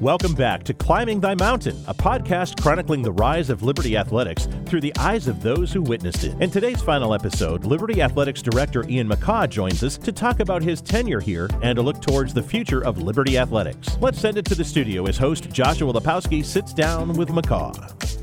Welcome back to Climbing Thy Mountain, a podcast chronicling the rise of Liberty Athletics through the eyes of those who witnessed it. In today's final episode, Liberty Athletics Director Ian McCaw joins us to talk about his tenure here and a look towards the future of Liberty Athletics. Let's send it to the studio as host Joshua Lapowski sits down with McCaw.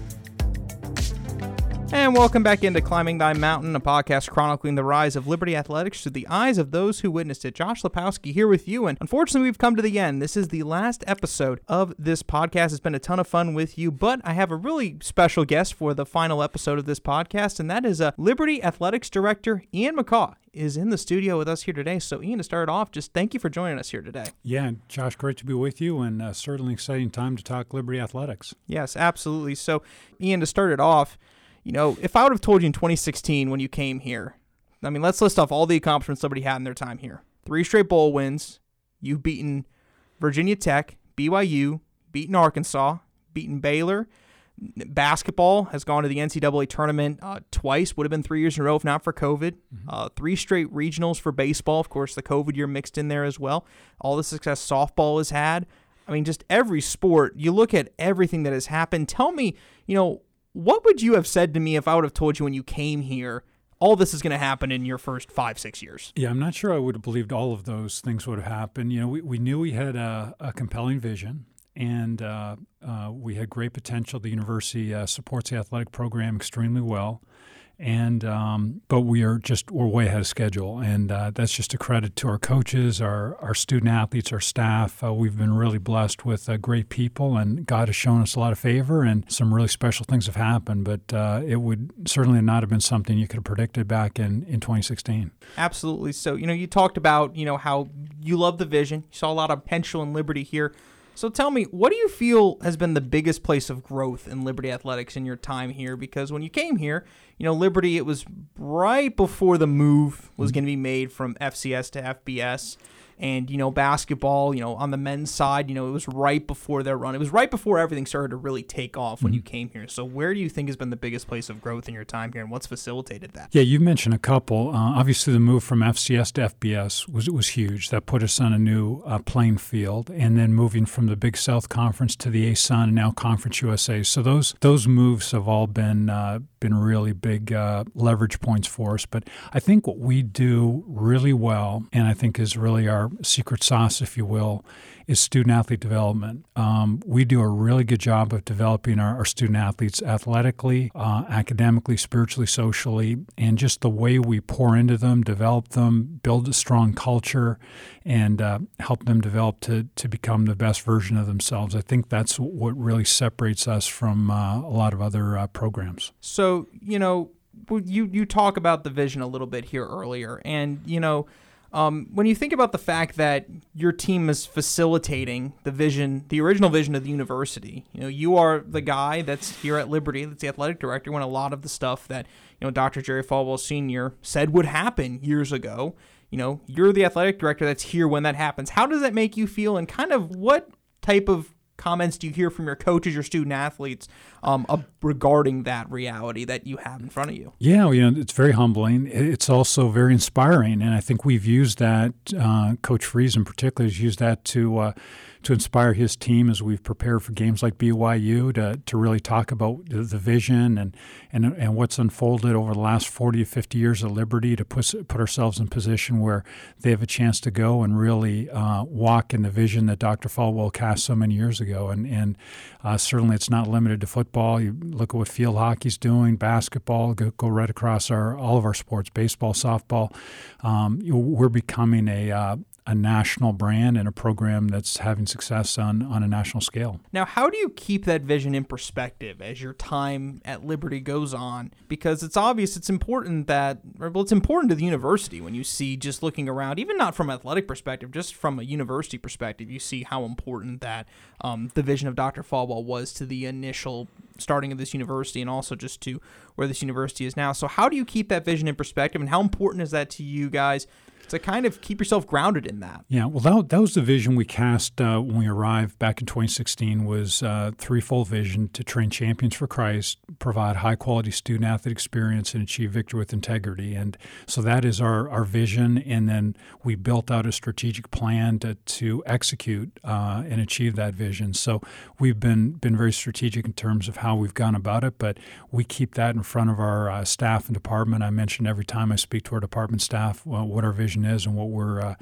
And welcome back into Climbing Thy Mountain, a podcast chronicling the rise of Liberty Athletics through the eyes of those who witnessed it. Josh Lapowski here with you, and unfortunately, we've come to the end. This is the last episode of this podcast. It's been a ton of fun with you, but I have a really special guest for the final episode of this podcast, and that is a uh, Liberty Athletics Director Ian McCaw is in the studio with us here today. So, Ian, to start off, just thank you for joining us here today. Yeah, Josh, great to be with you, and uh, certainly exciting time to talk Liberty Athletics. Yes, absolutely. So, Ian, to start it off, you know, if I would have told you in 2016 when you came here, I mean, let's list off all the accomplishments somebody had in their time here. Three straight bowl wins. You've beaten Virginia Tech, BYU, beaten Arkansas, beaten Baylor. Basketball has gone to the NCAA tournament uh, twice. Would have been three years in a row if not for COVID. Mm-hmm. Uh, three straight regionals for baseball. Of course, the COVID year mixed in there as well. All the success softball has had. I mean, just every sport. You look at everything that has happened. Tell me, you know, what would you have said to me if I would have told you when you came here all this is going to happen in your first five, six years? Yeah, I'm not sure I would have believed all of those things would have happened. You know, we, we knew we had a, a compelling vision and uh, uh, we had great potential. The university uh, supports the athletic program extremely well and um, but we are just we're way ahead of schedule, and uh, that's just a credit to our coaches, our our student athletes, our staff. Uh, we've been really blessed with uh, great people, and God has shown us a lot of favor, and some really special things have happened. But uh, it would certainly not have been something you could have predicted back in in 2016. Absolutely. So you know, you talked about you know how you love the vision. You saw a lot of potential and liberty here. So tell me, what do you feel has been the biggest place of growth in Liberty Athletics in your time here? Because when you came here, you know, Liberty, it was right before the move was mm-hmm. going to be made from FCS to FBS and you know basketball you know on the men's side you know it was right before their run. It was right before everything started to really take off when mm-hmm. you came here. So where do you think has been the biggest place of growth in your time here and what's facilitated that? Yeah you've mentioned a couple. Uh, obviously the move from fcs to fbs was was huge. That put us on a new uh, playing field and then moving from the big south conference to the asun and now conference usa so those those moves have all been uh, been really big uh, leverage points for us. But i think what we do really well and i think is really our secret sauce, if you will, is student athlete development. Um, we do a really good job of developing our, our student athletes athletically, uh, academically, spiritually, socially, and just the way we pour into them, develop them, build a strong culture, and uh, help them develop to, to become the best version of themselves. I think that's what really separates us from uh, a lot of other uh, programs. So, you know, you, you talk about the vision a little bit here earlier, and, you know, um, when you think about the fact that your team is facilitating the vision, the original vision of the university, you know, you are the guy that's here at Liberty, that's the athletic director, when a lot of the stuff that, you know, Dr. Jerry Falwell Sr. said would happen years ago, you know, you're the athletic director that's here when that happens. How does that make you feel and kind of what type of comments do you hear from your coaches, your student athletes um, uh, regarding that reality that you have in front of you? Yeah, you know, it's very humbling. It's also very inspiring, and I think we've used that. Uh, Coach Freeze, in particular, has used that to. Uh, to inspire his team as we've prepared for games like BYU to, to really talk about the, vision and, and and what's unfolded over the last 40 to 50 years at Liberty to put, put ourselves in position where they have a chance to go and really uh, walk in the vision that Dr. Falwell cast so many years ago. And, and uh, certainly it's not limited to football. You look at what field hockey's doing, basketball, go, go right across our all of our sports, baseball, softball. Um, we're becoming a, uh, a national brand and a program that's having success on, on a national scale. Now, how do you keep that vision in perspective as your time at Liberty goes on? Because it's obvious it's important that, well, it's important to the university when you see just looking around, even not from athletic perspective, just from a university perspective, you see how important that um, the vision of Dr. Falwell was to the initial starting of this university and also just to where this university is now. So, how do you keep that vision in perspective and how important is that to you guys? To kind of keep yourself grounded in that. Yeah, well, that, that was the vision we cast uh, when we arrived back in 2016 was uh, threefold vision to train champions for Christ, provide high quality student athlete experience, and achieve victory with integrity. And so that is our, our vision. And then we built out a strategic plan to, to execute uh, and achieve that vision. So we've been, been very strategic in terms of how we've gone about it, but we keep that in front of our uh, staff and department. I mention every time I speak to our department staff well, what our vision is and what we're uh,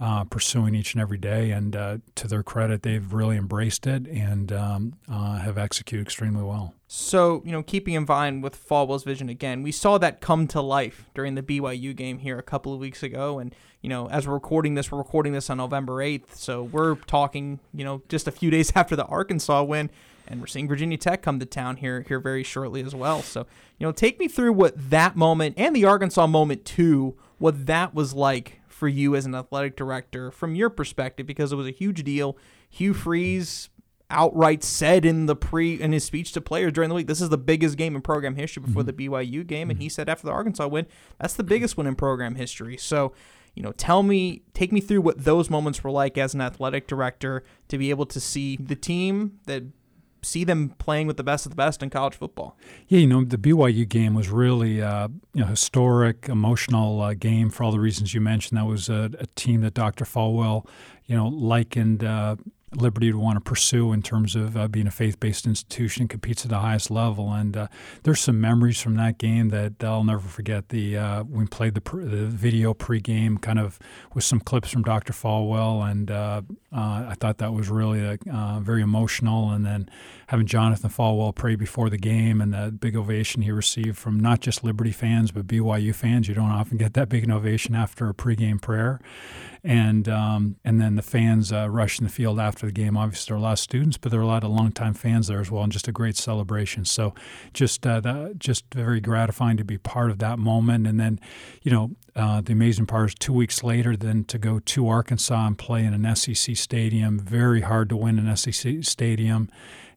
uh, pursuing each and every day. And uh, to their credit, they've really embraced it and um, uh, have executed extremely well. So, you know, keeping in mind with Falwell's vision again, we saw that come to life during the BYU game here a couple of weeks ago. And, you know, as we're recording this, we're recording this on November 8th. So we're talking, you know, just a few days after the Arkansas win. And we're seeing Virginia Tech come to town here here very shortly as well. So, you know, take me through what that moment and the Arkansas moment too, what that was like for you as an athletic director from your perspective, because it was a huge deal. Hugh Freeze outright said in the pre in his speech to players during the week, this is the biggest game in program history before mm-hmm. the BYU game, and he said after the Arkansas win, that's the biggest one in program history. So, you know, tell me, take me through what those moments were like as an athletic director to be able to see the team that see them playing with the best of the best in college football. Yeah, you know, the BYU game was really uh, you know historic, emotional uh, game for all the reasons you mentioned. That was a, a team that Dr. Falwell, you know, likened uh, Liberty would want to pursue in terms of uh, being a faith-based institution, competes at the highest level. And uh, there's some memories from that game that I'll never forget. The uh, we played the, pre- the video pregame, kind of with some clips from Dr. Falwell, and uh, uh, I thought that was really uh, very emotional. And then having Jonathan Falwell pray before the game and the big ovation he received from not just Liberty fans but BYU fans. You don't often get that big an ovation after a pregame prayer and um, and then the fans uh, rushing the field after the game. Obviously, there are a lot of students, but there are a lot of longtime fans there as well, and just a great celebration. So, just uh, just very gratifying to be part of that moment. And then, you know, uh, the amazing part is two weeks later, then to go to Arkansas and play in an SEC stadium. Very hard to win an SEC stadium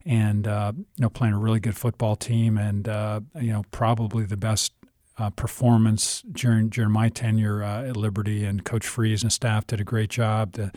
and uh, you know playing a really good football team and uh, you know probably the best uh, performance during during my tenure uh, at Liberty, and Coach Freeze and staff did a great job. The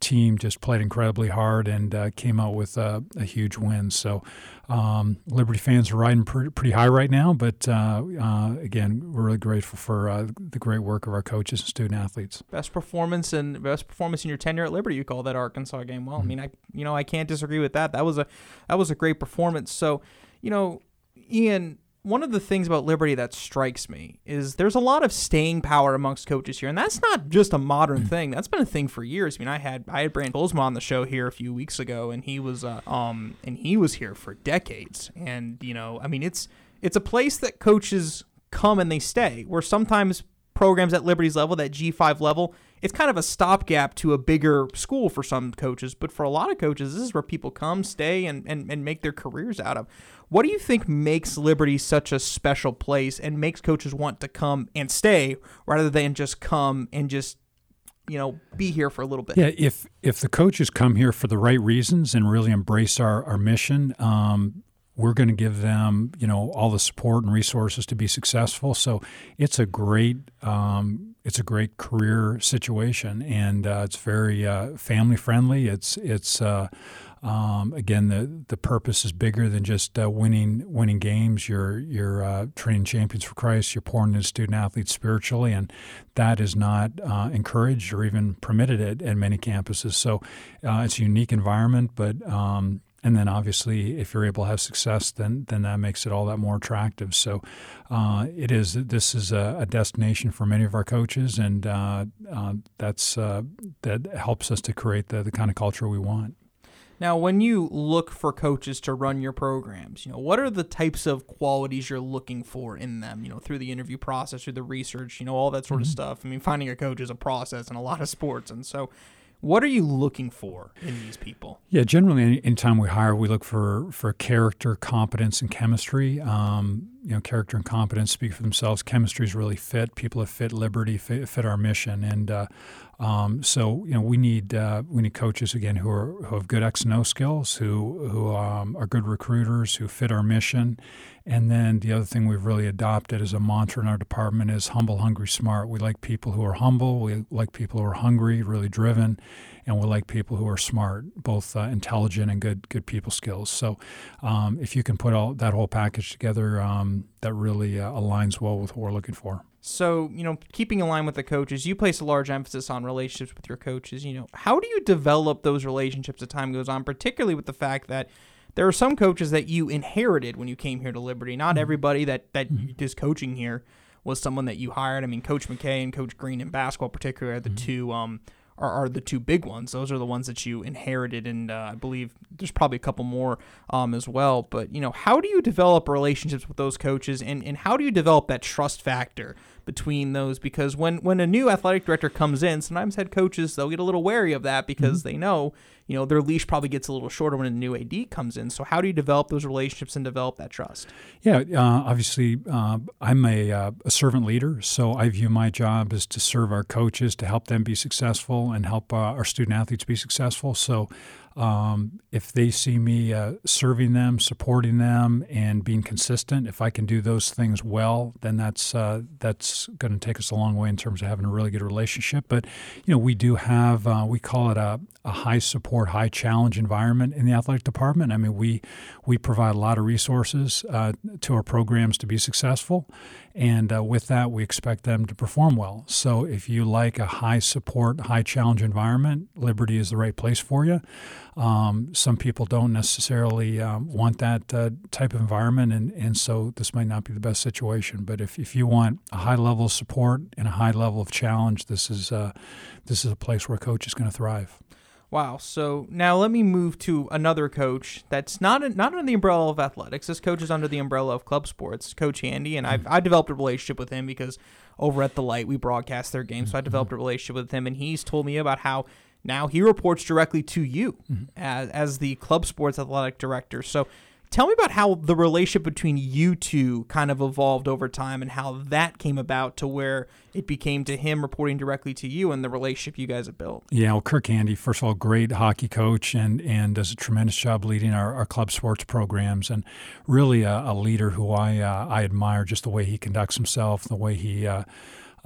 team just played incredibly hard and uh, came out with a, a, huge win. So, um, Liberty fans are riding pretty, pretty high right now. But uh, uh, again, we're really grateful for uh, the great work of our coaches and student athletes. Best performance and best performance in your tenure at Liberty. You call that Arkansas game well. Mm-hmm. I mean, I you know I can't disagree with that. That was a that was a great performance. So, you know, Ian one of the things about Liberty that strikes me is there's a lot of staying power amongst coaches here, and that's not just a modern mm. thing. That's been a thing for years. I mean, I had I had Brand Bolzma on the show here a few weeks ago, and he was uh, um and he was here for decades. And you know, I mean, it's it's a place that coaches come and they stay. Where sometimes programs at Liberty's level, that G5 level, it's kind of a stopgap to a bigger school for some coaches. But for a lot of coaches, this is where people come, stay, and, and, and make their careers out of. What do you think makes Liberty such a special place and makes coaches want to come and stay rather than just come and just you know be here for a little bit? Yeah, if if the coaches come here for the right reasons and really embrace our our mission, um, we're going to give them you know all the support and resources to be successful. So it's a great um, it's a great career situation, and uh, it's very uh, family friendly. It's it's uh, um, again, the the purpose is bigger than just uh, winning winning games. You're you're uh, training champions for Christ. You're pouring into student athletes spiritually, and that is not uh, encouraged or even permitted at, at many campuses. So it's a unique environment, but um, and then obviously if you're able to have success then then that makes it all that more attractive so uh, it is this is a, a, destination for many of our coaches and uh, uh, that's uh, that helps us to create the, the kind of culture we want now, when you look for coaches to run your programs, you know, what are the types of qualities you're looking for in them, you know, through the interview process, through the research, you know, all that sort mm-hmm. of stuff. I mean, finding a coach is a process in a lot of sports. And so, what are you looking for in these people? Yeah, generally, anytime we hire, we look for for character, competence, and chemistry. Um, you know, character and competence speak for themselves. Chemistry is really fit. People have fit Liberty, fit, fit our mission, and uh, Um, so you know we need uh, we need coaches again who are who have good X and O skills, who who um, are good recruiters, who fit our mission, and then the other thing we've really adopted as a mantra in our department is humble, hungry, smart. We like people who are humble. We like people who are hungry, really driven, and we like people who are smart, both uh, intelligent and good good people skills. So um, if you can put all that whole package together, um, that really uh, aligns well with what we're looking for. So, you know, keeping in line with the coaches, you place a large emphasis on relationships with your coaches. You know, how do you develop those relationships as time goes on, particularly with the fact that there are some coaches that you inherited when you came here to Liberty. Not mm-hmm. everybody that, that mm-hmm. is coaching here was someone that you hired. I mean, Coach McKay and Coach Green in basketball, particularly, are the mm-hmm. two um, are, are the two big ones. Those are the ones that you inherited, and uh, I believe there's probably a couple more um, as well. But you know, how do you develop relationships with those coaches, and and how do you develop that trust factor between those? Because when when a new athletic director comes in, sometimes head coaches they'll get a little wary of that because mm-hmm. they know you know their leash probably gets a little shorter when a new AD comes in. So how do you develop those relationships and develop that trust? Yeah, uh, obviously uh, I'm a, uh, a, servant leader, so I view my job as to serve our coaches to help them be successful and help uh, our student athletes be successful. So um, if they see me uh, serving them, supporting them, and being consistent, if I can do those things well, then that's uh, that's going to take us a long way in terms of having a really good relationship. But you know, we do have uh, we call it a, a high support, high challenge environment in the athletic department. I mean, we we provide a lot of resources uh, to our programs to be successful, and uh, with that, we expect them to perform well. So if you like a high support, high challenge environment, Liberty is the right place for you. Um, some people don't necessarily um, want that uh, type of environment, and, and so this might not be the best situation. But if, if you want a high level of support and a high level of challenge, this is uh, this is a place where a coach is going to thrive. Wow. So now let me move to another coach that's not a, not under the umbrella of athletics. This coach is under the umbrella of club sports, Coach Handy, and I've mm-hmm. I developed a relationship with him because over at the Light we broadcast their games, so I developed a relationship with him, and he's told me about how now he reports directly to you mm-hmm. as, as the club sports athletic director. So Tell me about how the relationship between you two kind of evolved over time and how that came about to where it became to him reporting directly to you and the relationship you guys have built. Yeah, well, Kirk Handy, first of all, great hockey coach and, and does a tremendous job leading our, our club sports programs and really a, a leader who I, uh, I admire just the way he conducts himself, the way he uh,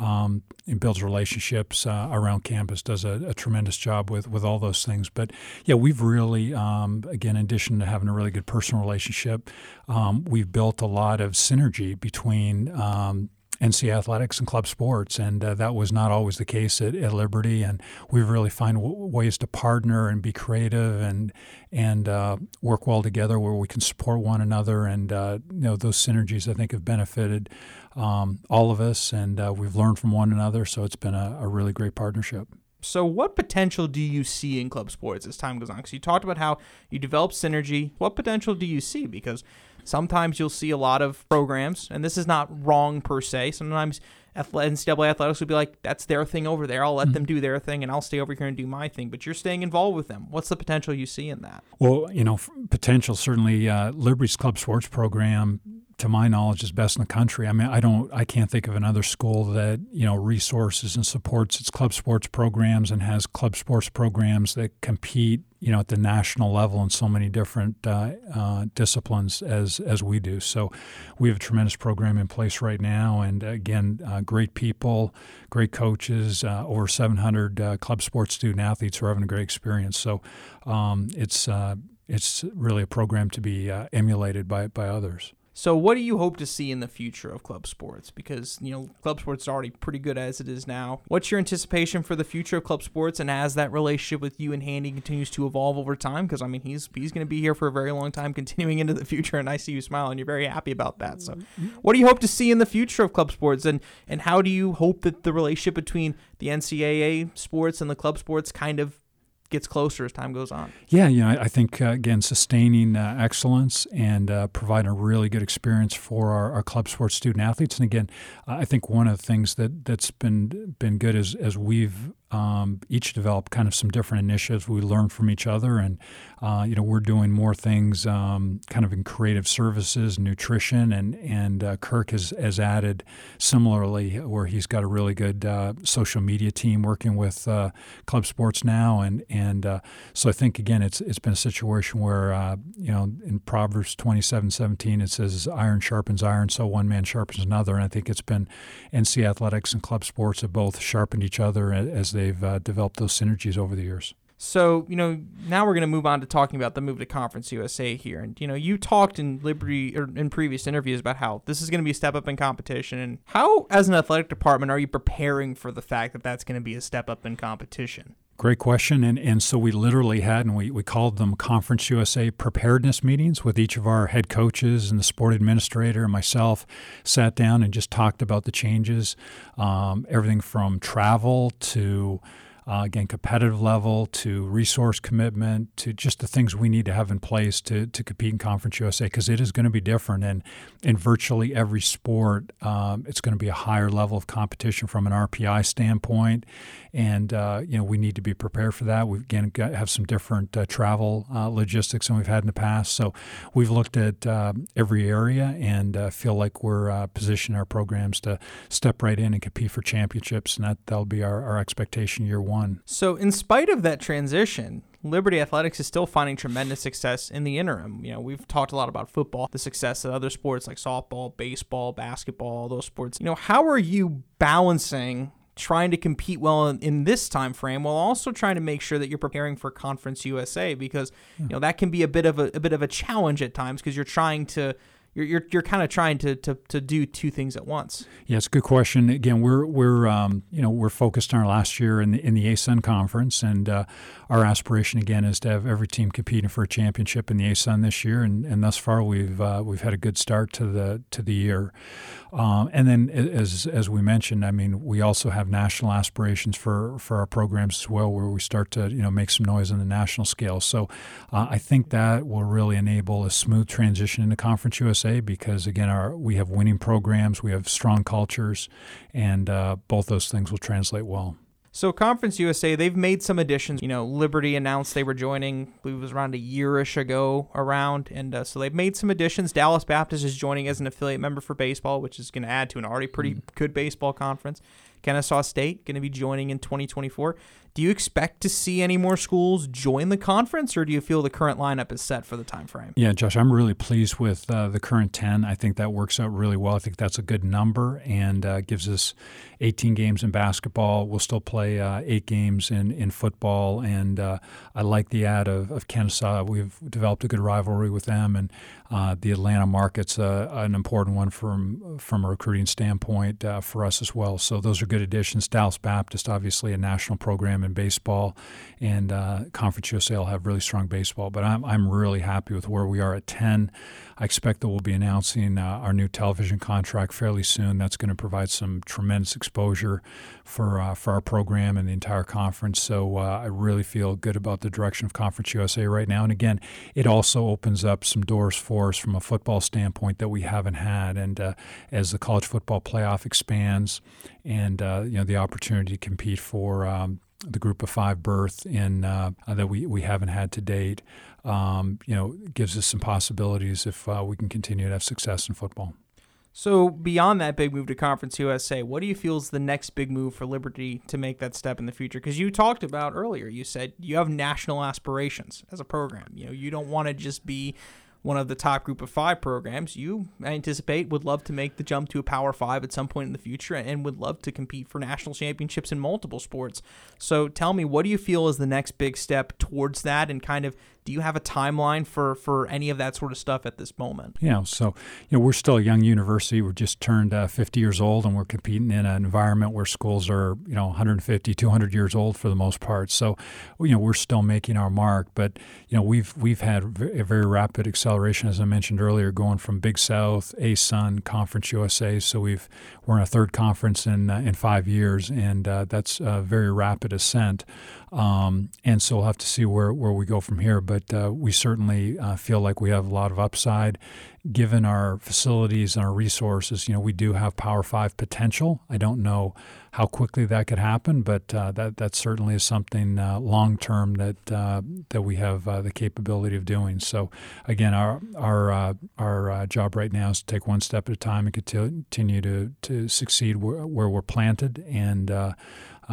um, builds relationships uh, around campus, does a, a, tremendous job with, with all those things. But yeah, we've really, um, again, in addition to having a really good personal relationship, um, we've built a lot of synergy between um, NC athletics and club sports, and uh, that was not always the case at, at Liberty. And we really find w- ways to partner and be creative and and uh, work well together where we can support one another. And uh, you know those synergies I think have benefited um, all of us, and uh, we've learned from one another. So it's been a, a really great partnership. So, what potential do you see in club sports as time goes on? Because you talked about how you develop synergy. What potential do you see? Because Sometimes you'll see a lot of programs, and this is not wrong per se. Sometimes NCAA athletics would be like, that's their thing over there. I'll let mm-hmm. them do their thing, and I'll stay over here and do my thing. But you're staying involved with them. What's the potential you see in that? Well, you know, potential certainly. Uh, Liberty's club sports program to my knowledge, is best in the country. I mean, I don't, I can't think of another school that you know resources and supports its club sports programs and has club sports programs that compete, you know, at the national level in so many different uh, uh, disciplines as as we do. So, we have a tremendous program in place right now, and again, uh, great people, great coaches, uh, over 700 uh, club sports student athletes who are having a great experience. So, um, it's uh, it's really a program to be emulated by by others. So, what do you hope to see in the future of club sports? Because you know, club sports is already pretty good as it is now. What's your anticipation for the future of club sports, and as that relationship with you and Handy continues to evolve over time? Because I mean, he's he's going to be here for a very long time, continuing into the future, and I see you smile, and you're very happy about that. So, what do you hope to see in the future of club sports, and and how do you hope that the relationship between the NCAA sports and the club sports kind of gets closer as time goes on. Yeah, you know, I think uh, again sustaining uh, excellence and uh, providing a really good experience for our, our club sports student athletes. And again, I think one of the things that that's been been good is as we've um, each developed kind of some different initiatives. We learned from each other, and uh, you know we're doing more things um, kind of in creative services, nutrition, and and uh, Kirk has, has added similarly where he's got a really good uh, social media team working with uh, club sports now, and and uh, so I think again it's it's been a situation where uh, you know in Proverbs twenty seven seventeen it says iron sharpens iron, so one man sharpens another, and I think it's been NC Athletics and club sports have both sharpened each other as they've uh, developed those synergies over the years. So, you know, now we're going to move on to talking about the move to Conference USA here. And, you know, you talked in Liberty or in previous interviews about how this is going to be a step up in competition. And how, as an athletic department, are you preparing for the fact that that's going to be a step up in competition? Great question. And, and so we literally had, and we, we called them Conference USA preparedness meetings with each of our head coaches and the sport administrator and myself sat down and just talked about the changes, um, everything from travel to uh, again, competitive level to resource commitment to just the things we need to have in place to, to compete in Conference USA because it is going to be different. And in virtually every sport, um, it's going to be a higher level of competition from an RPI standpoint. And, uh, you know, we need to be prepared for that. We, again, got, have some different uh, travel uh, logistics than we've had in the past. So we've looked at um, every area and uh, feel like we're uh, positioning our programs to step right in and compete for championships. And that, that'll be our, our expectation year one So, in spite of that transition, Liberty Athletics is still finding tremendous success in the interim. You know, we've talked a lot about football, the success of other sports like softball, baseball, basketball, those sports. You know, how are you balancing trying to compete well in, in, this time frame while also trying to make sure that you're preparing for Conference USA because you know that can be a bit of a, a bit of a challenge at times because you're trying to you're you're, you're kind of trying to, to to do two things at once. Yeah, it's a good question. Again, we're we're um, you know we're focused on our last year in the in the ASUN conference, and uh, our aspiration again is to have every team competing for a championship in the ASUN this year, and, and thus far we've uh, we've had a good start to the to the year. Um, and then as as we mentioned, I mean, we also have national aspirations for for our programs as well, where we start to you know make some noise on the national scale. So uh, I think that will really enable a smooth transition into Conference USA because again, our we have winning programs, we have strong cultures, and uh, both those things will translate well. So Conference USA, they've made some additions. You know, Liberty announced they were joining. I believe it was around a yearish ago, around, and uh, so they've made some additions. Dallas Baptist is joining as an affiliate member for baseball, which is going to add to an already pretty mm-hmm. good baseball conference. Kennesaw State going to be joining in 2024. Do you expect to see any more schools join the conference, or do you feel the current lineup is set for the time frame? Yeah, Josh, I'm really pleased with uh, the current 10. I think that works out really well. I think that's a good number and uh, gives us 18 games in basketball. We'll still play uh, eight games in, in football, and uh, I like the add of, of Kennesaw. We've developed a good rivalry with them, and uh, the Atlanta market's uh, an important one from from a recruiting standpoint for us as well. So those are good additions. Dallas Baptist, obviously, a national program in baseball, and uh, Conference USA will have really strong baseball. But I'm, I'm really happy with where we are at 10. I expect that we'll be announcing uh, our new television contract fairly soon. That's going to provide some tremendous exposure for uh, for our program and the entire conference. So uh, I really feel good about the direction of Conference USA right now. And again, it also opens up some doors for us from a football standpoint that we haven't had. And uh, as the college football playoff expands, and uh, you know the opportunity to compete for um, the group of five berth in uh, that we, we haven't had to date, um, you know, gives us some possibilities if uh, we can continue to have success in football. So beyond that big move to Conference USA, what do you feel is the next big move for Liberty to make that step in the future? Because you talked about earlier, you said you have national aspirations as a program. You know, you don't want to just be one of the top group of five programs, you anticipate would love to make the jump to a Power Five at some point in the future and would love to compete for national championships in multiple sports. So tell me, what do you feel is the next big step towards that and kind of do you have a timeline for for any of that sort of stuff at this moment? Yeah, so you know we're still a young university. We're just turned uh, 50 years old, and we're competing in an environment where schools are you know 150, 200 years old for the most part. So you know we're still making our mark, but you know we've we've had a very rapid acceleration, as I mentioned earlier, going from Big South, ASUN, Conference USA. So we've we're in a third conference in uh, in five years, and uh, that's a very rapid ascent. Um, and so we'll have to see where, where we go from here. But uh, we certainly uh, feel like we have a lot of upside given our facilities and our resources, you know, we do have Power Five potential. I don't know how quickly that could happen, but uh, that that certainly is something uh, long term that uh, that we have uh, the capability of doing. So, again, our our our job right now is to take one step at a time and continue to to succeed where, where we're planted and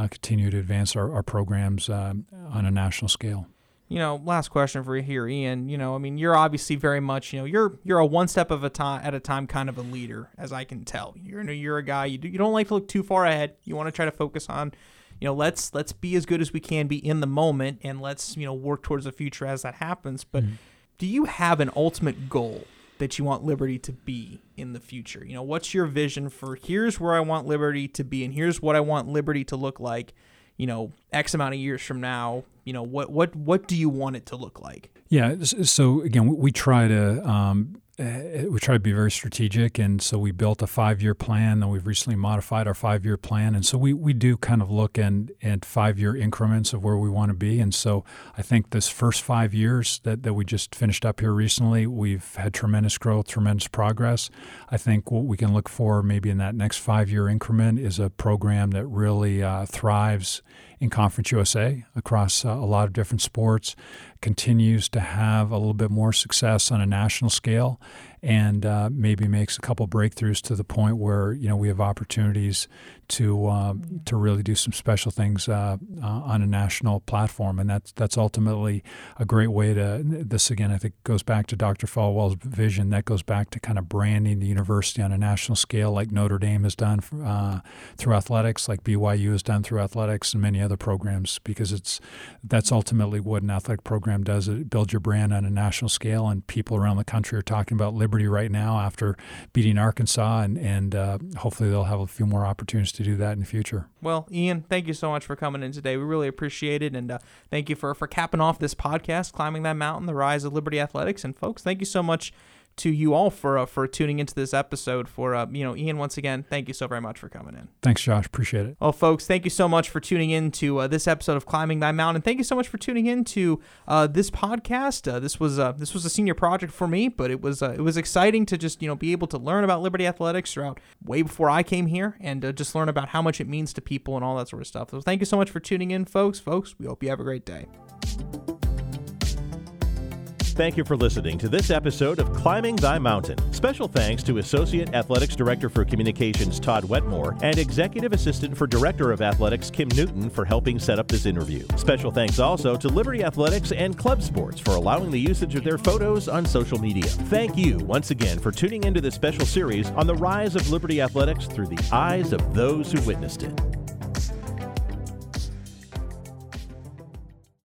continue to advance our, our programs on a national scale you know, last question for you here, Ian. You know, I mean, you're obviously very much, you know, you're you're a one step of a time at a time kind of a leader, as I can tell. You're you're a guy you do, you don't like to look too far ahead. You want to try to focus on, you know, let's let's be as good as we can be in the moment, and let's you know work towards the future as that happens. But mm-hmm. do you have an ultimate goal that you want Liberty to be in the future? You know, what's your vision for here's where I want Liberty to be, and here's what I want Liberty to look like you know x amount of years from now you know what what what do you want it to look like yeah so again we try to um, uh, we try to be very strategic, and so we built a five-year plan. Then we've recently modified our five-year plan, and so we, we do kind of look in, at five-year increments of where we want to be. And so I think this first five years that, that we just finished up here recently, we've had tremendous growth, tremendous progress. I think what we can look for maybe in that next five-year increment is a program that really uh, thrives in Conference USA across uh, a lot of different sports, continues to have a little bit more success on a national scale, and uh, maybe makes a couple breakthroughs to the point where you know we have opportunities to uh, to really do some special things uh, uh, on a national platform, and that's that's ultimately a great way to. This again, I think goes back to Dr. Falwell's vision. That goes back to kind of branding the university on a national scale, like Notre Dame has done uh, through athletics, like BYU has done through athletics, and many other programs. Because it's that's ultimately what an athletic program does. It builds your brand on a national scale, and people around the country are talking about Liberty right now after beating Arkansas, and and uh, hopefully they'll have a few more opportunities to do that in the future. Well, Ian, thank you so much for coming in today. We really appreciate it, and uh, thank you for for capping off this podcast, climbing that mountain, the rise of Liberty Athletics, and folks, thank you so much to you all for uh, for tuning into this episode. For uh, you know, Ian, once again, thank you so very much for coming in. Thanks, Josh. Appreciate it. Well, folks, thank you so much for tuning in to uh, this episode of Climbing Thy Mountain. Thank you so much for tuning in to uh, this podcast. Uh, this was uh, this was a senior project for me, but it was it was exciting to just you know be able to learn about Liberty Athletics throughout way before I came here, and just learn about how much it means to people and all that sort of stuff. So thank you so much for tuning in, folks. Folks, we hope you have a great day. Thank you for listening to this episode of Climbing Thy Mountain. Special thanks to Associate Athletics Director for Communications Todd Wetmore and Executive Assistant for Director of Athletics Kim Newton for helping set up this interview. Special thanks also to Liberty Athletics and Club Sports for allowing the usage of their photos on social media. Thank you once again for tuning into this special series on the rise of Liberty Athletics through the eyes of those who witnessed it.